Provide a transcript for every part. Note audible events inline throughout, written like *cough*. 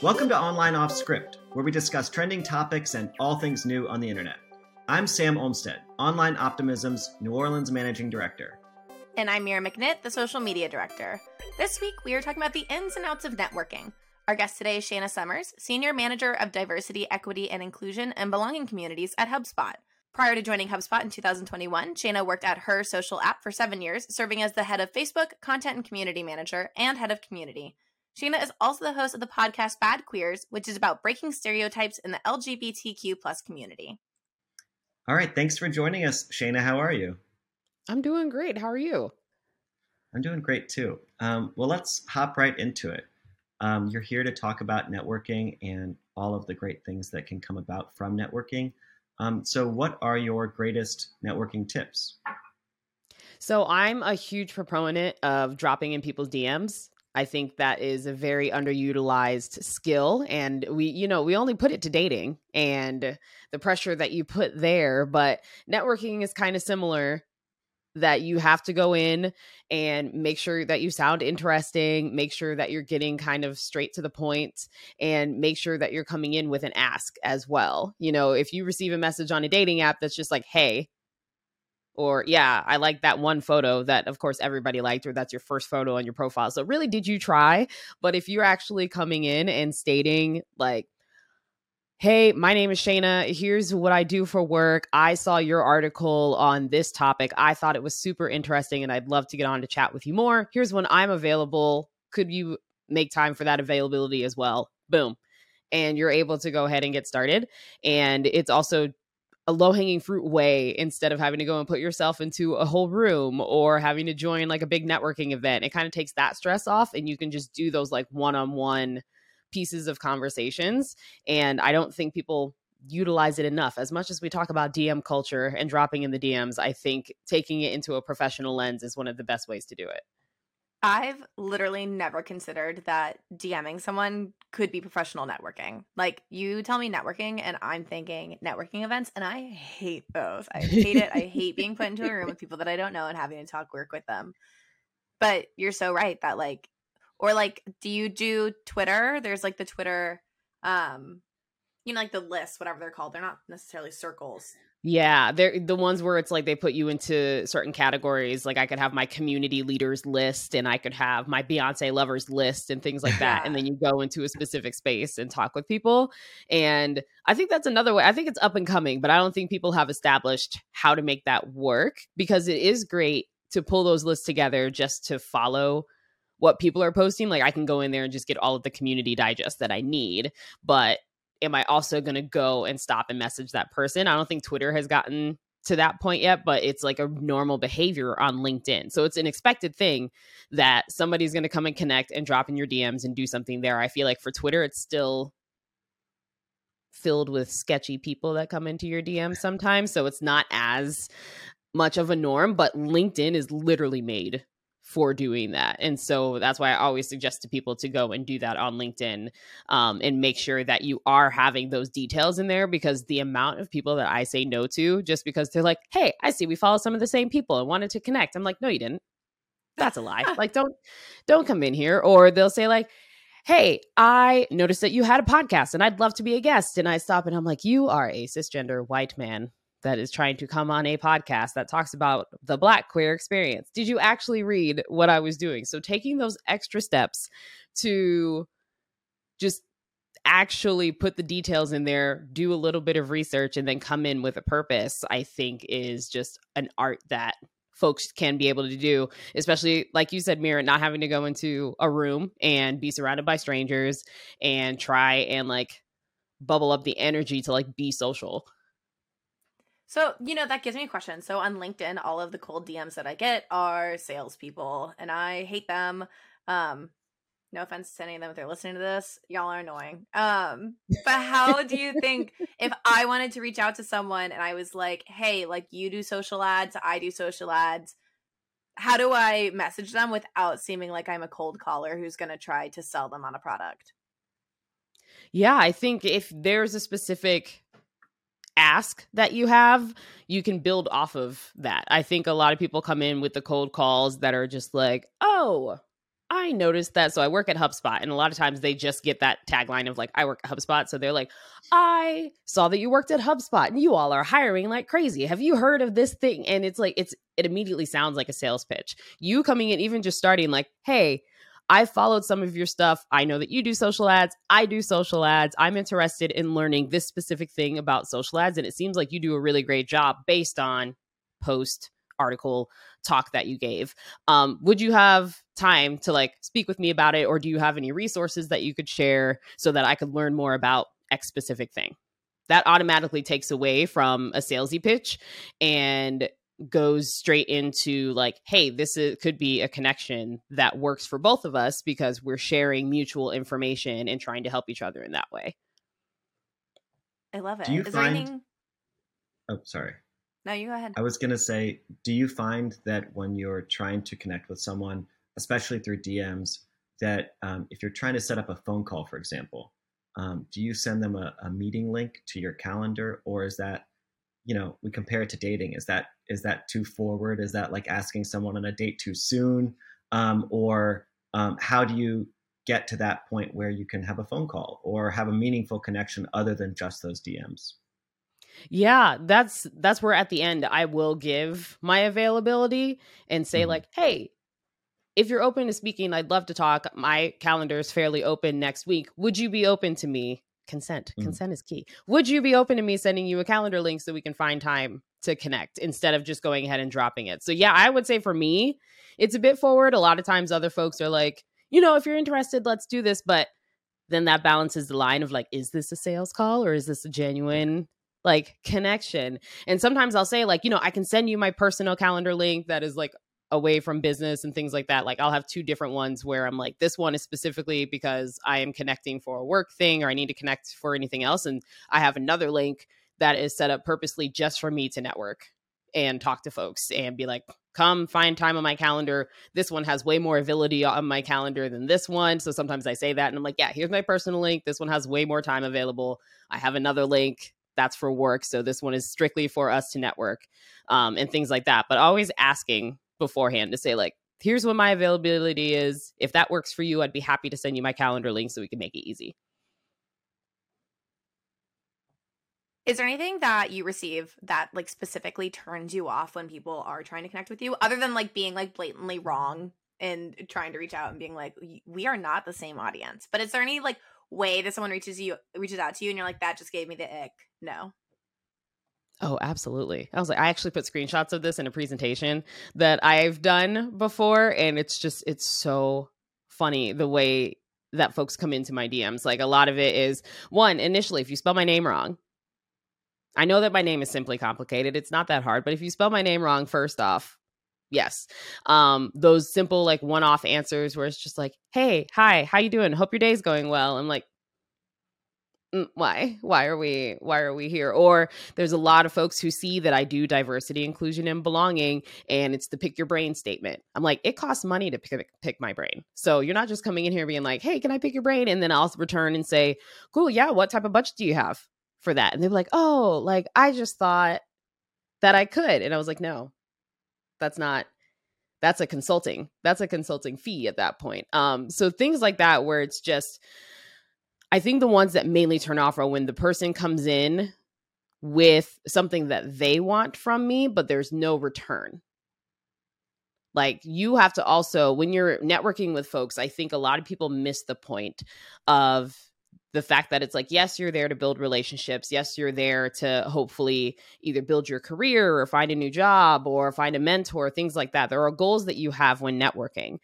Welcome to Online Off Script, where we discuss trending topics and all things new on the internet. I'm Sam Olmstead, Online Optimism's New Orleans Managing Director. And I'm Mira McNitt, the Social Media Director. This week, we are talking about the ins and outs of networking. Our guest today is Shana Sumers, Senior Manager of Diversity, Equity, and Inclusion and Belonging Communities at HubSpot. Prior to joining HubSpot in 2021, Shana worked at her social app for seven years, serving as the head of Facebook, content and community manager, and head of community. Shana is also the host of the podcast Bad Queers, which is about breaking stereotypes in the LGBTQ plus community. All right, thanks for joining us, Shana. How are you? I'm doing great. How are you? I'm doing great too. Um, well, let's hop right into it. Um, you're here to talk about networking and all of the great things that can come about from networking. Um, so, what are your greatest networking tips? So, I'm a huge proponent of dropping in people's DMs. I think that is a very underutilized skill. And we, you know, we only put it to dating and the pressure that you put there. But networking is kind of similar that you have to go in and make sure that you sound interesting, make sure that you're getting kind of straight to the point, and make sure that you're coming in with an ask as well. You know, if you receive a message on a dating app that's just like, hey, or yeah, I like that one photo that of course everybody liked, or that's your first photo on your profile. So really, did you try? But if you're actually coming in and stating like, Hey, my name is Shana. Here's what I do for work. I saw your article on this topic. I thought it was super interesting and I'd love to get on to chat with you more. Here's when I'm available. Could you make time for that availability as well? Boom. And you're able to go ahead and get started. And it's also a low hanging fruit way instead of having to go and put yourself into a whole room or having to join like a big networking event. It kind of takes that stress off and you can just do those like one on one pieces of conversations. And I don't think people utilize it enough. As much as we talk about DM culture and dropping in the DMs, I think taking it into a professional lens is one of the best ways to do it. I've literally never considered that DMing someone could be professional networking. Like you tell me networking and I'm thinking networking events and I hate those. I hate it. I hate being put into a room with people that I don't know and having to talk work with them. But you're so right that like or like do you do Twitter? There's like the Twitter um you know like the lists whatever they're called. They're not necessarily circles. Yeah, they're the ones where it's like they put you into certain categories. Like I could have my community leaders list and I could have my Beyonce lovers list and things like that. and then *laughs* you go into a specific space and talk with people. And I think that's another way. I think it's up and coming, but I don't think people have established how to make that work because it is great to pull those lists together just to follow what people are posting. Like I can go in there and just get all of the community digest that I need. But am I also going to go and stop and message that person? I don't think Twitter has gotten to that point yet, but it's like a normal behavior on LinkedIn. So it's an expected thing that somebody's going to come and connect and drop in your DMs and do something there. I feel like for Twitter, it's still filled with sketchy people that come into your DMs sometimes. So it's not as much of a norm, but LinkedIn is literally made for doing that. And so that's why I always suggest to people to go and do that on LinkedIn um, and make sure that you are having those details in there because the amount of people that I say no to just because they're like, hey, I see we follow some of the same people and wanted to connect. I'm like, no, you didn't. That's a lie. *laughs* like, don't don't come in here. Or they'll say, like, hey, I noticed that you had a podcast and I'd love to be a guest. And I stop and I'm like, you are a cisgender white man that is trying to come on a podcast that talks about the black queer experience. Did you actually read what I was doing? So taking those extra steps to just actually put the details in there, do a little bit of research and then come in with a purpose, I think is just an art that folks can be able to do, especially like you said, Mira, not having to go into a room and be surrounded by strangers and try and like bubble up the energy to like be social. So, you know, that gives me a question. So, on LinkedIn, all of the cold DMs that I get are salespeople, and I hate them. Um, no offense to any of them if they're listening to this, y'all are annoying. Um, but how do you think *laughs* if I wanted to reach out to someone and I was like, hey, like you do social ads, I do social ads, how do I message them without seeming like I'm a cold caller who's going to try to sell them on a product? Yeah, I think if there's a specific ask that you have, you can build off of that. I think a lot of people come in with the cold calls that are just like, oh, I noticed that. So I work at HubSpot, and a lot of times they just get that tagline of like, I work at HubSpot. So they're like, I saw that you worked at HubSpot and you all are hiring like crazy. Have you heard of this thing? And it's like, it's, it immediately sounds like a sales pitch. You coming in, even just starting like, hey, I followed some of your stuff. I know that you do social ads. I do social ads. I'm interested in learning this specific thing about social ads. And it seems like you do a really great job based on post article talk that you gave. Um, would you have time to like speak with me about it, or do you have any resources that you could share so that I could learn more about X specific thing? That automatically takes away from a salesy pitch and goes straight into like, hey, this is, could be a connection that works for both of us because we're sharing mutual information and trying to help each other in that way. I love it. Do you Is find- there anything? Oh, sorry. No, you go ahead. I was going to say, do you find that when you're trying to connect with someone, especially through DMs, that um, if you're trying to set up a phone call, for example, um, do you send them a, a meeting link to your calendar, or is that, you know, we compare it to dating? Is that is that too forward? Is that like asking someone on a date too soon? Um, or um, how do you get to that point where you can have a phone call or have a meaningful connection other than just those DMs? Yeah, that's that's where at the end I will give my availability and say Mhm. like, "Hey, if you're open to speaking, I'd love to talk. My calendar is fairly open next week. Would you be open to me consent? Mhm. Consent is key. Would you be open to me sending you a calendar link so we can find time to connect instead of just going ahead and dropping it?" So yeah, I would say for me, it's a bit forward. A lot of times other folks are like, "You know, if you're interested, let's do this." But then that balances the line of like, is this a sales call or is this a genuine like connection? And sometimes I'll say, like, you know, I can send you my personal calendar link that is like away from business and things like that. Like, I'll have two different ones where I'm like, this one is specifically because I am connecting for a work thing or I need to connect for anything else. And I have another link that is set up purposely just for me to network and talk to folks and be like, come find time on my calendar. This one has way more ability on my calendar than this one. So sometimes I say that and I'm like, yeah, here's my personal link. This one has way more time available. I have another link that's for work. So this one is strictly for us to network um, and things like that. But always asking beforehand to say, like, here's what my availability is. If that works for you, I'd be happy to send you my calendar link so we can make it easy. Is there anything that you receive that like specifically turns you off when people are trying to connect with you, other than like being like blatantly wrong and trying to reach out and being like, "We- are not the same audience? But is there any like way that someone reaches you reaches out to you and you're like, that just gave me the ick? No. Oh, absolutely. I was like, I actually put screenshots of this in a presentation that I've done before. And it's just, it's so funny the way that folks come into my DMs. Like, a lot of it is one, initially, if you spell my name wrong, I know that my name is simply complicated. It's not that hard. But if you spell my name wrong, first off, yes. Um, those simple, like, one off answers where it's just like, hey, hi, how you doing? Hope your day's going well. I'm like, "Mm, why? Why are we why are we here? Or there's a lot of folks who see that i do diversity inclusion and belonging and it's the pick your brain statement. I'm like it costs money to pick, pick my brain. So you're not just coming in here being like hey can i pick your brain? And then i'll return and say cool yeah what type of budget do you have for that? And they're like oh like i just thought that i could. And i was like no that's not that's a consulting that's a consulting fee at that point. Um so things like that where it's just I think the ones that mainly turn off are when the person comes in with something that they want from me, but there's no return. Like you have to also, when you're networking with folks, I think a lot of people miss the point of the fact that it's like, yes, you're there to build relationships. Yes, you're there to hopefully either build your career or find a new job or find a mentor, things like that. There are goals that you have when networking.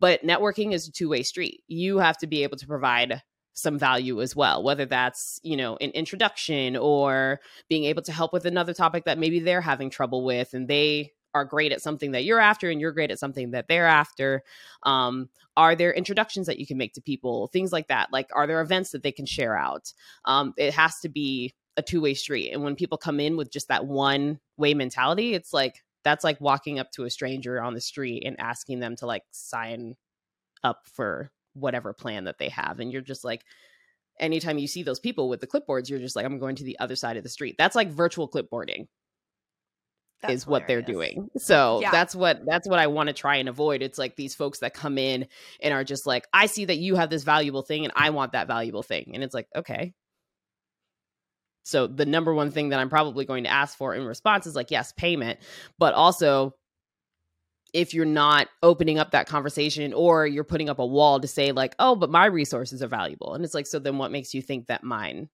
But networking is a two way street. You have to be able to provide some value as well whether that's you know an introduction or being able to help with another topic that maybe they're having trouble with and they are great at something that you're after and you're great at something that they're after. Um, are there introductions that you can make to people things like that? Like are there events that they can share out? Um, it has to be a two-way street and when people come in with just that one way mentality it's like that's like walking up to a stranger on the street and asking them to like sign up for whatever plan that they have and you're just like anytime you see those people with the clipboards you're just like i'm going to the other side of the street that's like virtual clipboarding that's is what hilarious. they're doing. So yeah. that's what that's what I want to try and avoid. It's like these folks that come in and are just like, I see that you have this valuable thing and I want that valuable thing. And it's like, okay. So the number one thing that I'm probably going to ask for in response is like, yes, payment, but also if you're not opening up that conversation or you're putting up a wall to say like, oh, but my resources are valuable. And it's like, so then what makes you think that mine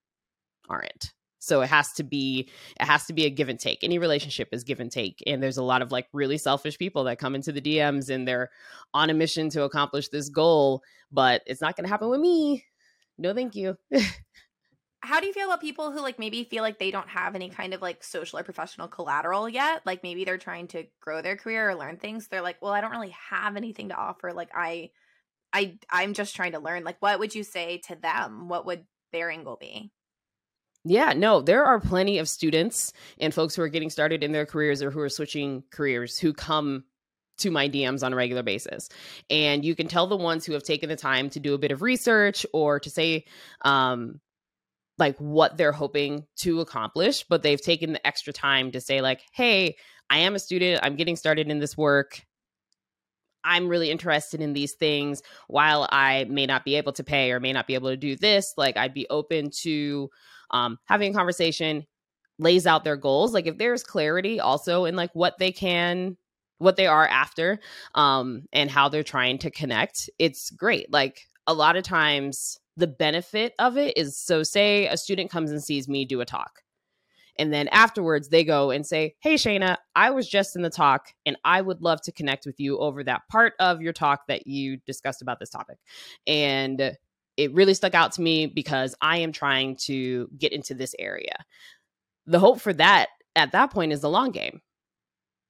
aren't? So it has to be it has to be a give and take. Any relationship is give and take. And there's a lot of like really selfish people that come into the DMs and they're on a mission to accomplish this goal, but it's not going to happen with me. No, thank you. *laughs* How do you feel about people who like maybe feel like they don't have any kind of like social or professional collateral yet? Like maybe they're trying to grow their career or learn things. They're like, "Well, I don't really have anything to offer. Like I I I'm just trying to learn." Like what would you say to them? What would their angle be? Yeah, no, there are plenty of students and folks who are getting started in their careers or who are switching careers who come to my DMs on a regular basis. And you can tell the ones who have taken the time to do a bit of research or to say, um, like what they're hoping to accomplish, but they've taken the extra time to say, like, hey, I am a student, I'm getting started in this work. I'm really interested in these things. While I may not be able to pay or may not be able to do this, like I'd be open to um, having a conversation lays out their goals like if there's clarity also in like what they can what they are after um and how they're trying to connect it's great like a lot of times the benefit of it is so say a student comes and sees me do a talk and then afterwards they go and say hey shana i was just in the talk and i would love to connect with you over that part of your talk that you discussed about this topic and it really stuck out to me because I am trying to get into this area. The hope for that at that point is the long game.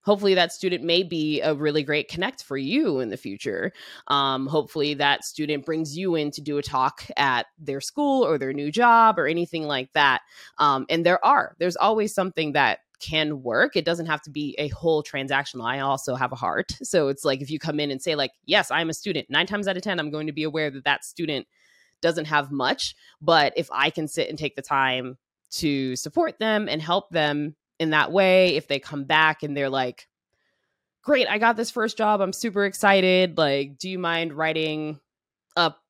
Hopefully, that student may be a really great connect for you in the future. Um, hopefully, that student brings you in to do a talk at their school or their new job or anything like that. Um, and there are, there's always something that can work. It doesn't have to be a whole transactional. I also have a heart. So it's like if you come in and say, like, yes, I'm a student, nine times out of 10, I'm going to be aware that that student doesn't have much. But if I can sit and take the time to support them and help them in that way, if they come back and they're like, great, I got this first job. I'm super excited. Like, do you mind writing up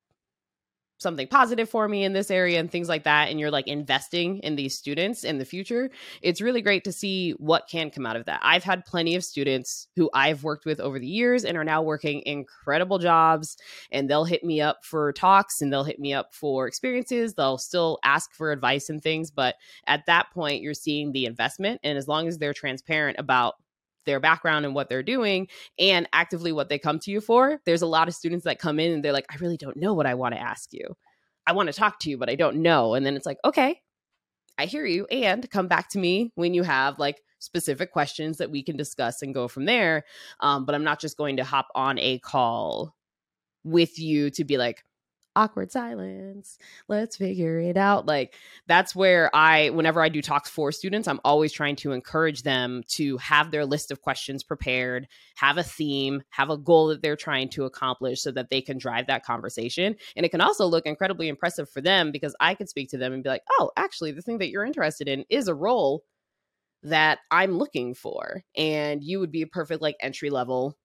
something positive for me in this area and things like that and you're like investing in these students in the future it's really great to see what can come out of that. I've had plenty of students who i've worked with over the years and are now working incredible jobs and they'll hit me up for talks and they'll hit me up for experiences. They'll still ask for advice and things but at that point you're seeing the investment and as long as they're transparent about their background and what they're doing and actively what they come to you for. There's a lot of students that come in and they're like, I really don't know what I want to ask you. I want to talk to you, but I don't know. And then it's like, okay, I hear you. And come back to me when you have like specific questions that we can discuss and go from there. Um, but I'm not just going to hop on a call with you to be like, awkward silence. Let's figure it out. Like that's where I, whenever I do talks for students, I'm always trying to encourage them to have their list of questions prepared, have a theme, have a goal that they're trying to accomplish so that they can drive that conversation. And it can also look incredibly impressive for them because I could speak to them and be like, oh, actually, the thing that you're interested in is a role that I'm looking for. And you would be a perfect like entry level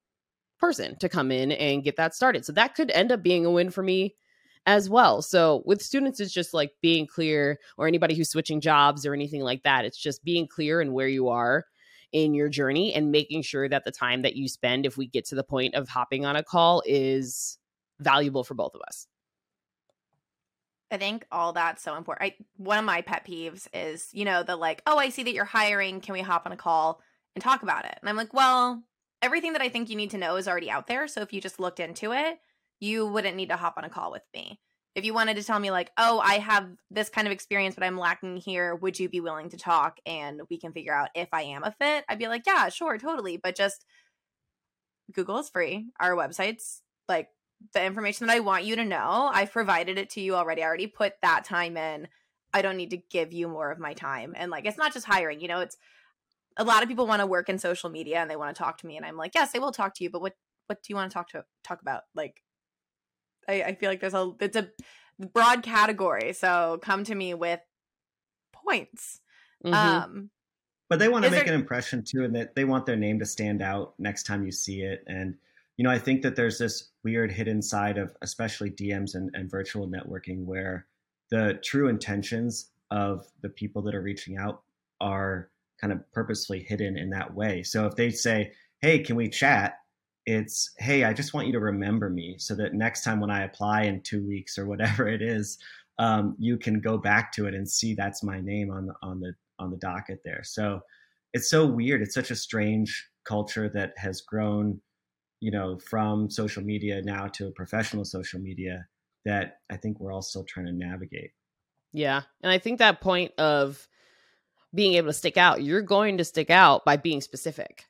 person to come in and get that started. So that could end up being a win for me as well. So with students, it's just like being clear, or anybody who's switching jobs or anything like that. It's just being clear and where you are in your journey and making sure that the time that you spend, if we get to the point of hopping on a call, is valuable for both of us. I think all that's so important. I, one of my pet peeves is, you know, the like, oh, I see that you're hiring. Can we hop on a call and talk about it? And I'm like, well, everything that I think you need to know is already out there. So if you just looked into it, you wouldn't need to hop on a call with me. If you wanted to tell me, like, oh, I have this kind of experience, but I'm lacking here, would you be willing to talk and we can figure out if I am a fit? I'd be like, yeah, sure, totally. But just Google is free. Our website's like the information that I want you to know. I've provided it to you already. I already put that time in. I don't need to give you more of my time. And like, it's not just hiring, you know, it's a lot of people want to work in social media and they want to talk to me. And I'm like, yes, I will talk to you, but what, what do you want to talk to talk about? Like, I, I feel like there's a it's a broad category. So come to me with points. Mm-hmm. Um but they want to make there... an impression too, and that they want their name to stand out next time you see it. And you know, I think that there's this weird hidden side of especially DMs and, and virtual networking where the true intentions of the people that are reaching out are kind of purposefully hidden in that way. So if they say, "Hey, can we chat?" It's, "Hey, I just want you to remember me so that next time when I apply in 2 weeks or whatever it is, um, you can go back to it and see that's my name on the on the on the docket there." So it's so weird. It's such a strange culture that has grown, you know, from social media now to professional social media that I think we're all still trying to navigate. Yeah. And I think that point of being able to stick out, you're going to stick out by being specific.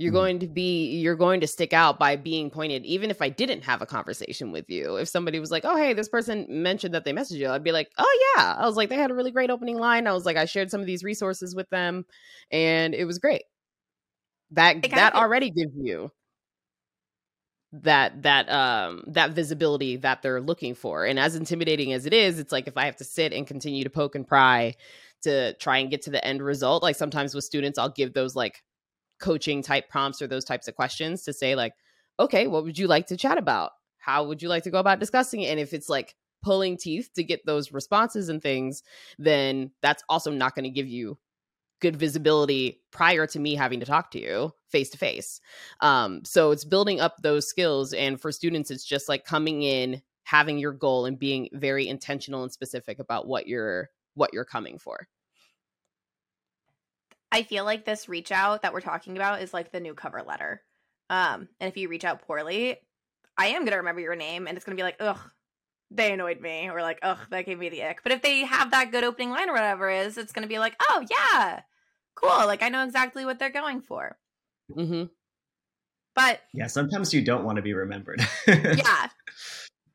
You're mm-hmm. going to be you're going to stick out by being pointed even if I didn't have a conversation with you. If somebody was like, "Oh, hey, this person mentioned that they messaged you." I'd be like, "Oh yeah." I was like, "They had a really great opening line." I was like, "I shared some of these resources with them and it was great." That that already gives you that that um that visibility that they're looking for. And as intimidating as it is, it's like if I have to sit and continue to poke and pry to try and get to the end result. Like sometimes with students, I'll give those like coaching type prompts or those types of questions to say, like, okay, what would you like to chat about? How would you like to go about discussing it? And if it's like pulling teeth to get those responses and things, then that's also not going to give you good visibility prior to me having to talk to you face to face. So it's building up those skills. And for students, it's just like coming in, having your goal and being very intentional and specific about what you're what you're coming for. I feel like this reach out that we're talking about is like the new cover letter. Um, and if you reach out poorly, I am gonna remember your name and it's gonna be like, ugh, they annoyed me, or like, ugh, that gave me the ick. But if they have that good opening line or whatever is, it's gonna be like, oh yeah, cool. Like I know exactly what they're going for. Mm-hmm. But yeah, sometimes you don't want to be remembered. *laughs* yeah,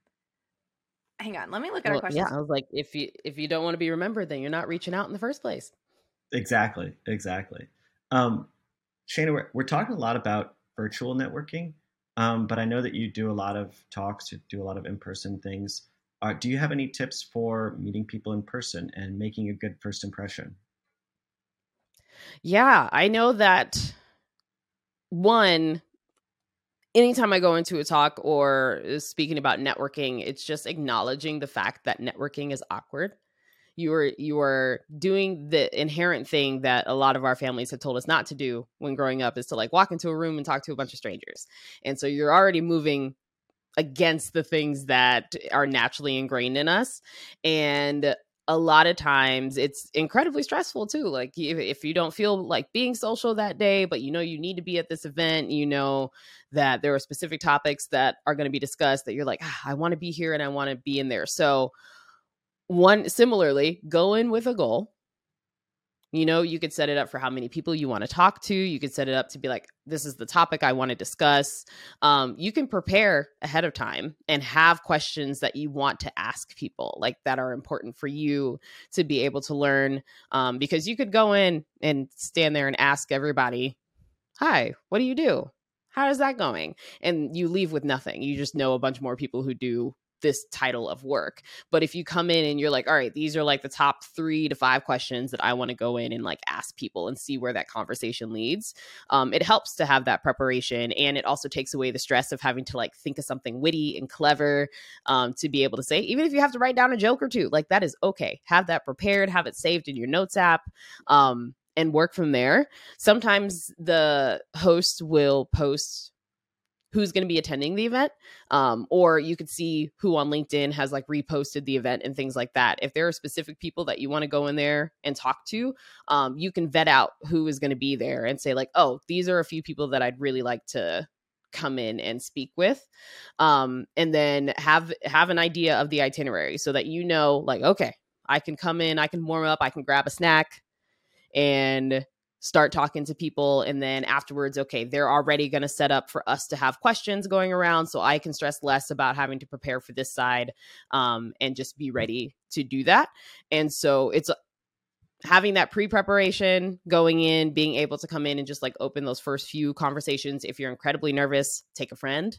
*laughs* hang on, let me look at well, our questions. Yeah, I was like, if you if you don't want to be remembered, then you're not reaching out in the first place. Exactly, exactly. Um, Shana, we're, we're talking a lot about virtual networking, um, but I know that you do a lot of talks, you do a lot of in person things. Uh, do you have any tips for meeting people in person and making a good first impression? Yeah, I know that one anytime I go into a talk or speaking about networking, it's just acknowledging the fact that networking is awkward. You are you are doing the inherent thing that a lot of our families have told us not to do when growing up is to like walk into a room and talk to a bunch of strangers. And so you're already moving against the things that are naturally ingrained in us. And a lot of times it's incredibly stressful too. Like if, if, you don't feel like being social that day, but you know you need to be at this event, you know that there are specific topics that are going to be discussed that you're like, ah, I want to be here and I want to be in there. So one similarly, go in with a goal you know, you could set it up for how many people you want to talk to. You could set it up to be like, this is the topic I want to discuss. Um, you can prepare ahead of time and have questions that you want to ask people, like that are important for you to be able to learn. Um, because you could go in and stand there and ask everybody, Hi, what do you do? How is that going? And you leave with nothing. You just know a bunch more people who do this title of work. But if you come in and you're like, all right, these are like the top three to five questions that I want to go in and like ask people and see where that conversation leads, um, it helps to have that preparation. And it also takes away the stress of having to like think of something witty and clever um, to be able to say, even if you have to write down a joke or two, like that is okay. Have that prepared, have it saved in your notes app. Um, and work from there. Sometimes the host will post who's going to be attending the event um, or you could see who on linkedin has like reposted the event and things like that. If there are specific people that you want to go in there and talk to um, you can vet out who is going to be there and say like oh these are a few people that i'd really like to come in and speak with. Um, and then have have an idea of the itinerary so that you know like okay i can come in i can warm up i can grab a snack and start talking to people and then afterwards okay they're already going to set up for us to have questions going around so i can stress less about having to prepare for this side um, and just be ready to do that. And so it's having that pre-preparation going in being able to come in and just like open those first few conversations if you're incredibly nervous take a friend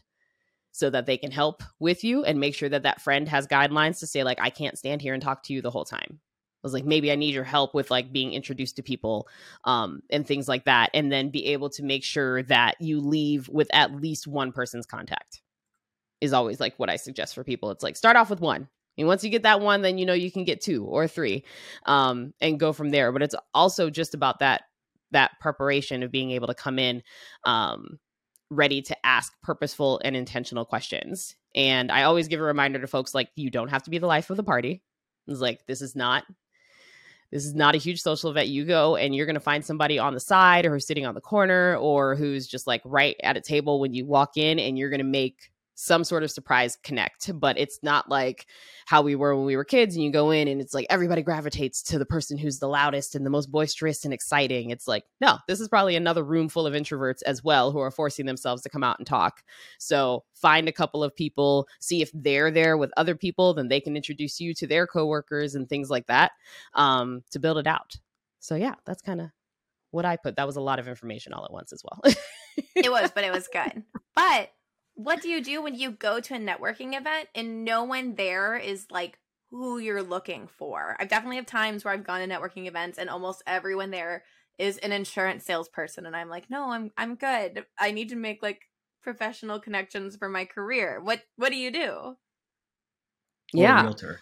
so that they can help with you and make sure that that friend has guidelines to say like i can't stand here and talk to you the whole time was like maybe i need your help with like being introduced to people um and things like that and then be able to make sure that you leave with at least one person's contact is always like what i suggest for people. It's like start off with one and once you get that one then you know you can get two or three um and go from there but it's also just about that that preparation of being able to come in um ready to ask purposeful and intentional questions and i always give a reminder to folks like you don't have to be the life of the party. It's like this is not this is not a huge social event. You go and you're going to find somebody on the side or who's sitting on the corner or who's just like right at a table when you walk in and you're going to make some sort of surprise connect, but it's not like how we were when we were kids and you go in and it's like everybody gravitates to the person who's the loudest and the most boisterous and exciting. It's like, no, this is probably another room full of introverts as well who are forcing themselves to come out and talk. So find a couple of people, see if they're there with other people, then they can introduce you to their coworkers and things like that um, to build it out. So yeah, that's kind of what I put. That was a lot of information all at once as well. it was, but it was *laughs* good. But what do you do when you go to a networking event and no one there is like who you're looking for? I've definitely have times where I've gone to networking events and almost everyone there is an insurance salesperson and I'm like, "No, I'm I'm good. I need to make like professional connections for my career." What what do you do? yeah. realtor.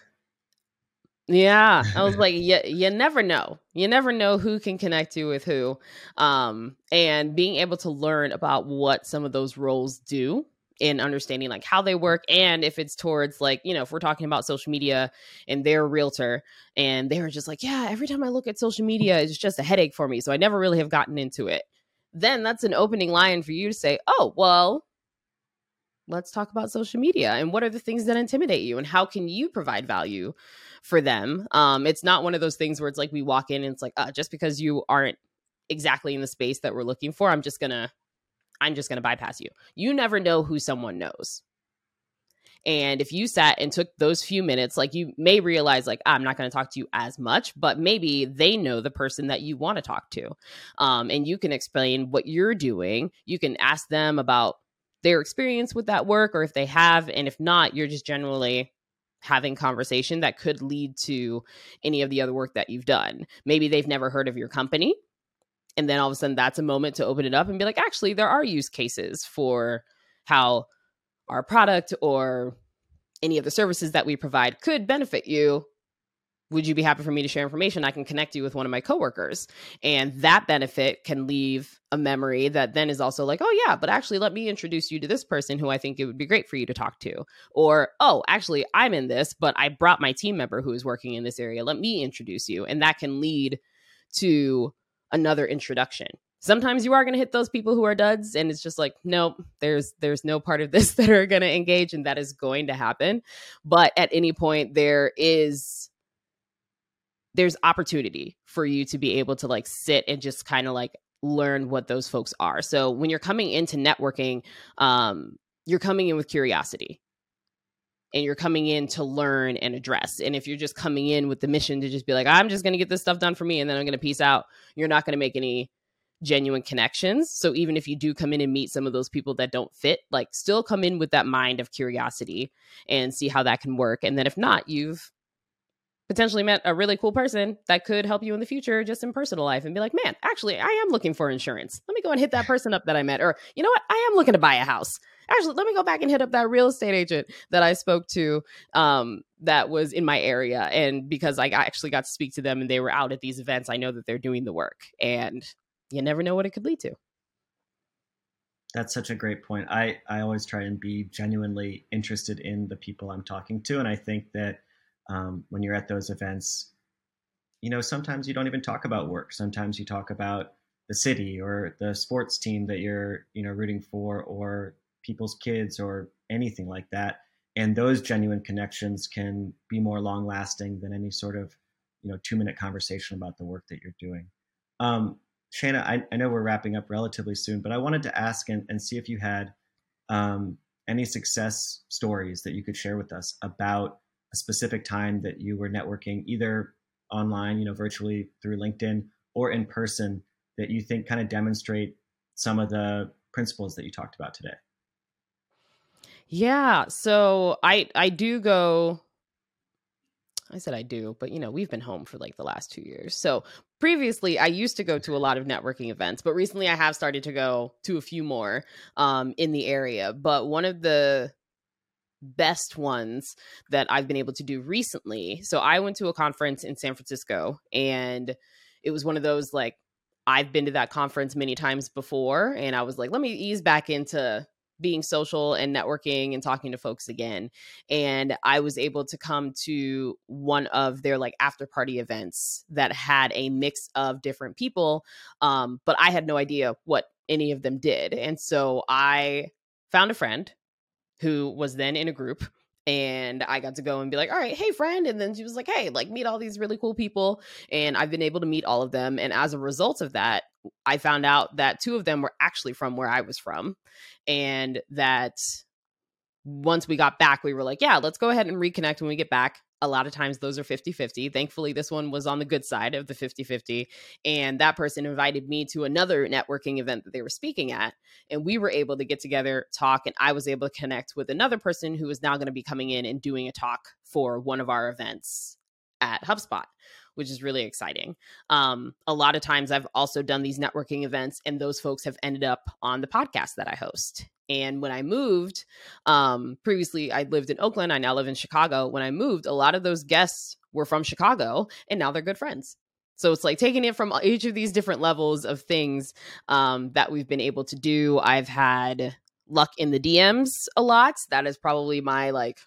Yeah, I was like, *laughs* you, you never know. You never know who can connect you with who. Um, and being able to learn about what some of those roles do in understanding like how they work and if it's towards like you know if we're talking about social media and they're a realtor and they were just like yeah every time i look at social media it's just a headache for me so i never really have gotten into it. Then that's an opening line for you to say oh well let's talk about social media and what are the things that intimidate you and how can you provide value for them? Um it's not one of those things where it's like we walk in and it's like uh, just because you aren't exactly in the space that we're looking for i'm just gonna I'm just going to bypass you. You never know who someone knows. And if you sat and took those few minutes, like you may realize, like, I'm not going to talk to you as much, but maybe they know the person that you want to talk to. Um, and you can explain what you're doing. You can ask them about their experience with that work or if they have. And if not, you're just generally having conversation that could lead to any of the other work that you've done. Maybe they've never heard of your company and then all of a sudden that's a moment to open it up and be like actually there are use cases for how our product or any of the services that we provide could benefit you. Would you be happy for me to share information? I can connect you with one of my coworkers. And that benefit can leave a memory that then is also like oh yeah but actually let me introduce you to this person who i think it would be great for you to talk to. Or oh actually i'm in this but i brought my team member who is working in this area. Let me introduce you. And that can lead to another introduction. Sometimes you are going to hit those people who are duds and it's just like nope there's there's no part of this *laughs* that are going to engage and that is going to happen. But at any point there is there's opportunity for you to be able to like sit and just kind of like learn what those folks are. So when you're coming into networking um you're coming in with curiosity and you're coming in to learn and address. And if you're just coming in with the mission to just be like, I'm just going to get this stuff done for me and then I'm going to peace out, you're not going to make any genuine connections. So even if you do come in and meet some of those people that don't fit, like still come in with that mind of curiosity and see how that can work. And then if not, you've potentially met a really cool person that could help you in the future just in personal life and be like, man, actually, I am looking for insurance. Let me go and hit that person up that I met. Or, you know what? I am looking to buy a house actually let me go back and hit up that real estate agent that i spoke to um, that was in my area and because i actually got to speak to them and they were out at these events i know that they're doing the work and you never know what it could lead to. That's such a great point. I i always try and be genuinely interested in the people i'm talking to and i think that um, when you're at those events you know sometimes you don't even talk about work. Sometimes you talk about the city or the sports team that you're you know rooting for or people's kids or anything like that. And those genuine connections can be more long lasting than any sort of you know two minute conversation about the work that you're doing. Um, Shana, I, I, know we're wrapping up relatively soon, but I wanted to ask and, and see if you had um, any success stories that you could share with us about a specific time that you were networking, either online, you know, virtually through LinkedIn or in person, that you think kind of demonstrate some of the principles that you talked about today. Yeah. So I I do go I said I do, but you know, we've been home for like the last two years. So previously, I used to go to a lot of networking events, but recently I have started to go to a few more um, in the area. But one of the best ones that I've been able to do recently. So I went to a conference in San Francisco and it was one of those like I've been to that conference many times before and I was like let me ease back into being social and networking and talking to folks again and i was able to come to one of their like after party events that had a mix of different people um, but i had no idea what any of them did and so i found a friend who was then in a group and I got to go and be like, all right, hey, friend. And then she was like, hey, like, meet all these really cool people. And I've been able to meet all of them. And as a result of that, I found out that two of them were actually from where I was from. And that once we got back, we were like, yeah, let's go ahead and reconnect when we get back a lot of times those are 50 50. Thankfully, this one was on the good side of the 50 50. And that person invited me to another networking event that they were speaking at. And we were able to get together, talk, and I was able to connect with another person who is now going to be coming in and doing a talk for one of our events at HubSpot. Which is really exciting. Um, a lot of times, I've also done these networking events, and those folks have ended up on the podcast that I host. And when I moved, um, previously I lived in Oakland. I now live in Chicago. When I moved, a lot of those guests were from Chicago, and now they're good friends. So it's like taking it from each of these different levels of things um, that we've been able to do. I've had luck in the DMs a lot. That is probably my like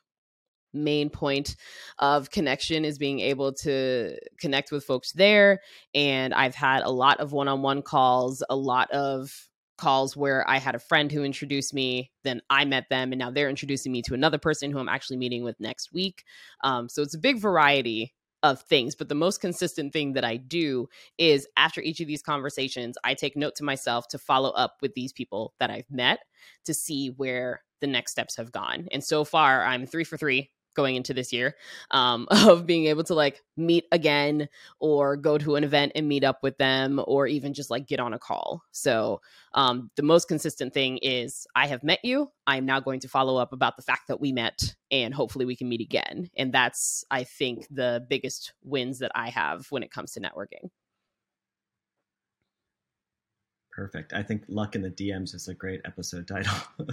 main point of connection is being able to connect with folks there and i've had a lot of one-on-one calls a lot of calls where I had a friend who introduced me, then I met them, and now they're introducing me to another person who I'm actually meeting with next week. Um, so it's a big variety of things. But the most consistent thing that I do is after each of these conversations, I take note to myself to follow up with these people that I've met to see where the next steps have gone. And so far, I'm three for three going into this year um, *laughs* of being able to like meet again or go to an event and meet up with them or even just like get on a call. So um, the most consistent thing is I have met you. I'm now going to follow up about the fact that we met and hopefully we can meet again. And that's, I think, the biggest wins that I have when it comes to networking. Perfect. I think Luck in the DMs is a great episode title. *laughs*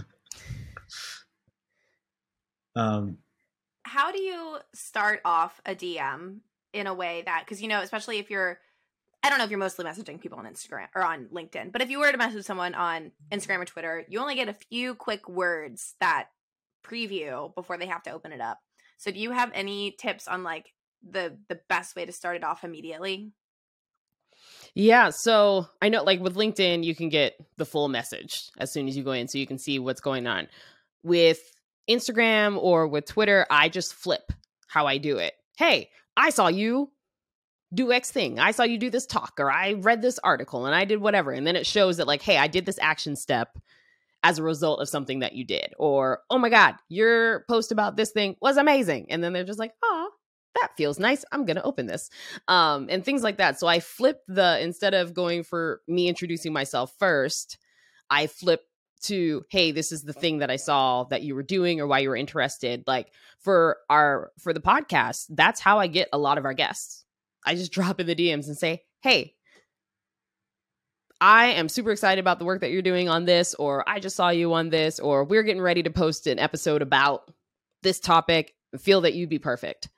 um, how do you start off a DM in a way that because you know, especially if you're I don't know if you're mostly messaging people on Instagram or on LinkedIn, but if you were to message someone on Instagram or Twitter, you only get a few quick words that preview before they have to open it up. So do you have any tips on like the the best way to start it off immediately? Yeah, so I know like with LinkedIn you can get the full message as soon as you go in so you can see what's going on. With Instagram or with Twitter, I just flip how I do it. Hey, I saw you do X thing. I saw you do this talk, or I read this article and I did whatever. And then it shows that, like, hey, I did this action step as a result of something that you did. Or, oh my God, your post about this thing was amazing. And then they're just like, oh, that feels nice. I'm going to open this. Um, and things like that. So I flip the, instead of going for me introducing myself first, I flip to hey this is the thing that i saw that you were doing or why you were interested like for our for the podcast that's how i get a lot of our guests. I just *laughs* drop in the dms and say hey i am super excited about the work that you're doing on this or i just saw you on this or we're getting ready to post an episode about this topic. Feel that you'd be perfect.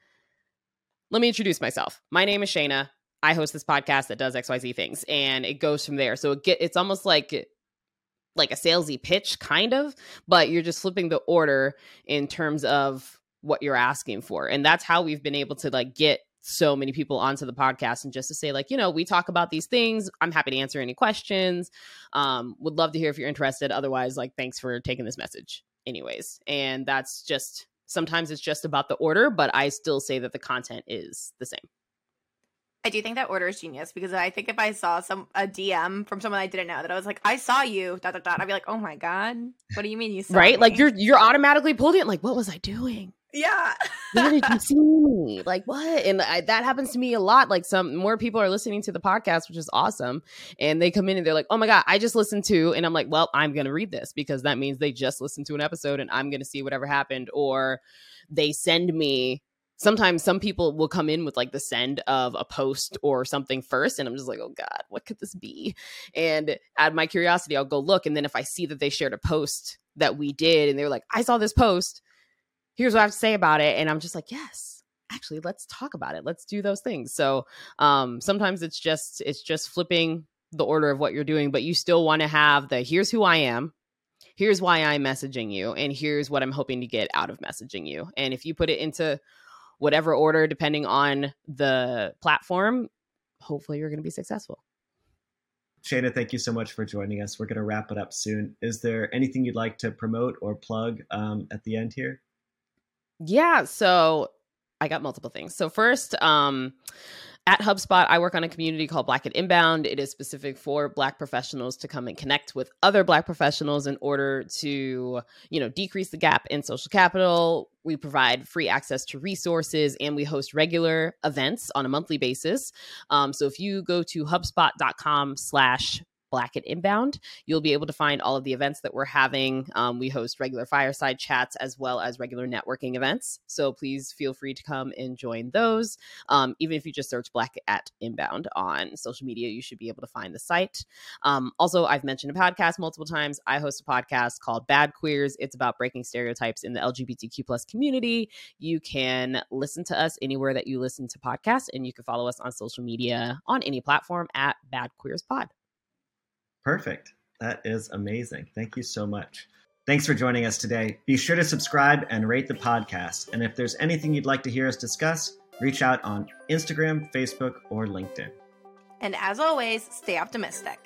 Let me introduce myself. My name is shana. I host this podcast that does xyz things and it goes from there. So it get it's almost like like a salesy pitch kind of but you're just flipping the order in terms of what you're asking for and that's how we've been able to like get so many people onto the podcast and just to say like you know we talk about these things i'm happy to answer any questions um would love to hear if you're interested otherwise like thanks for taking this message anyways and that's just sometimes it's just about the order but i still say that the content is the same I do think that order is genius because I think if I saw some a DM from someone I didn't know that I was like, I saw you, dot dot dot, I'd be like, oh my god, what do you mean you saw right? Me? Like you're you're automatically pulled in. Like, what was I doing? Yeah, *laughs* where did you *laughs* see me? Like what? And I, that happens to me a lot. Like some more people are listening to the podcast, which is awesome, and they come in and they're like, oh my god, I just listened to, and I'm like, well, I'm gonna read this because that means they just listened to an episode, and I'm gonna see whatever happened, or they send me sometimes some people will come in with like the send of a post or something first and i'm just like oh god what could this be? And out of my curiosity i'll go look and then if i see that they shared a post that we did and they're like i saw this post. Here's what i have to say about it. And i'm just like yes actually let's talk about it. Let's do those things. So um sometimes it's just it's just flipping the order of what you're doing but you still want to have the here's who i am. Here's why i'm messaging you and here's what i'm hoping to get out of messaging you. And if you put it into whatever order, depending on the platform, hopefully you're going to be successful. Shana, thank you so much for joining us. We're going to wrap it up soon. Is there anything you'd like to promote or plug um, at the end here? Yeah, so I got multiple things. So first, um, at HubSpot, I work on a community called Black at Inbound. It is specific for Black professionals to come and connect with other Black professionals in order to, you know, decrease the gap in social capital. We provide free access to resources and we host regular events on a monthly basis. Um, so if you go to hubspot.com slash Black at Inbound. You'll be able to find all of the events that we're having. Um, we host regular fireside chats as well as regular networking events. So please feel free to come and join those. Um, even if you just search Black at Inbound on social media, you should be able to find the site. Um, also, I've mentioned a podcast multiple times. I host a podcast called Bad Queers. It's about breaking stereotypes in the LGBTQ plus community. You can listen to us anywhere that you listen to podcasts, and you can follow us on social media on any platform at Bad Queers Pod. Perfect. That is amazing. Thank you so much. Thanks for joining us today. Be sure to subscribe and rate the podcast. And if there's anything you'd like to hear us discuss, reach out on Instagram, Facebook, or LinkedIn. And as always, stay optimistic.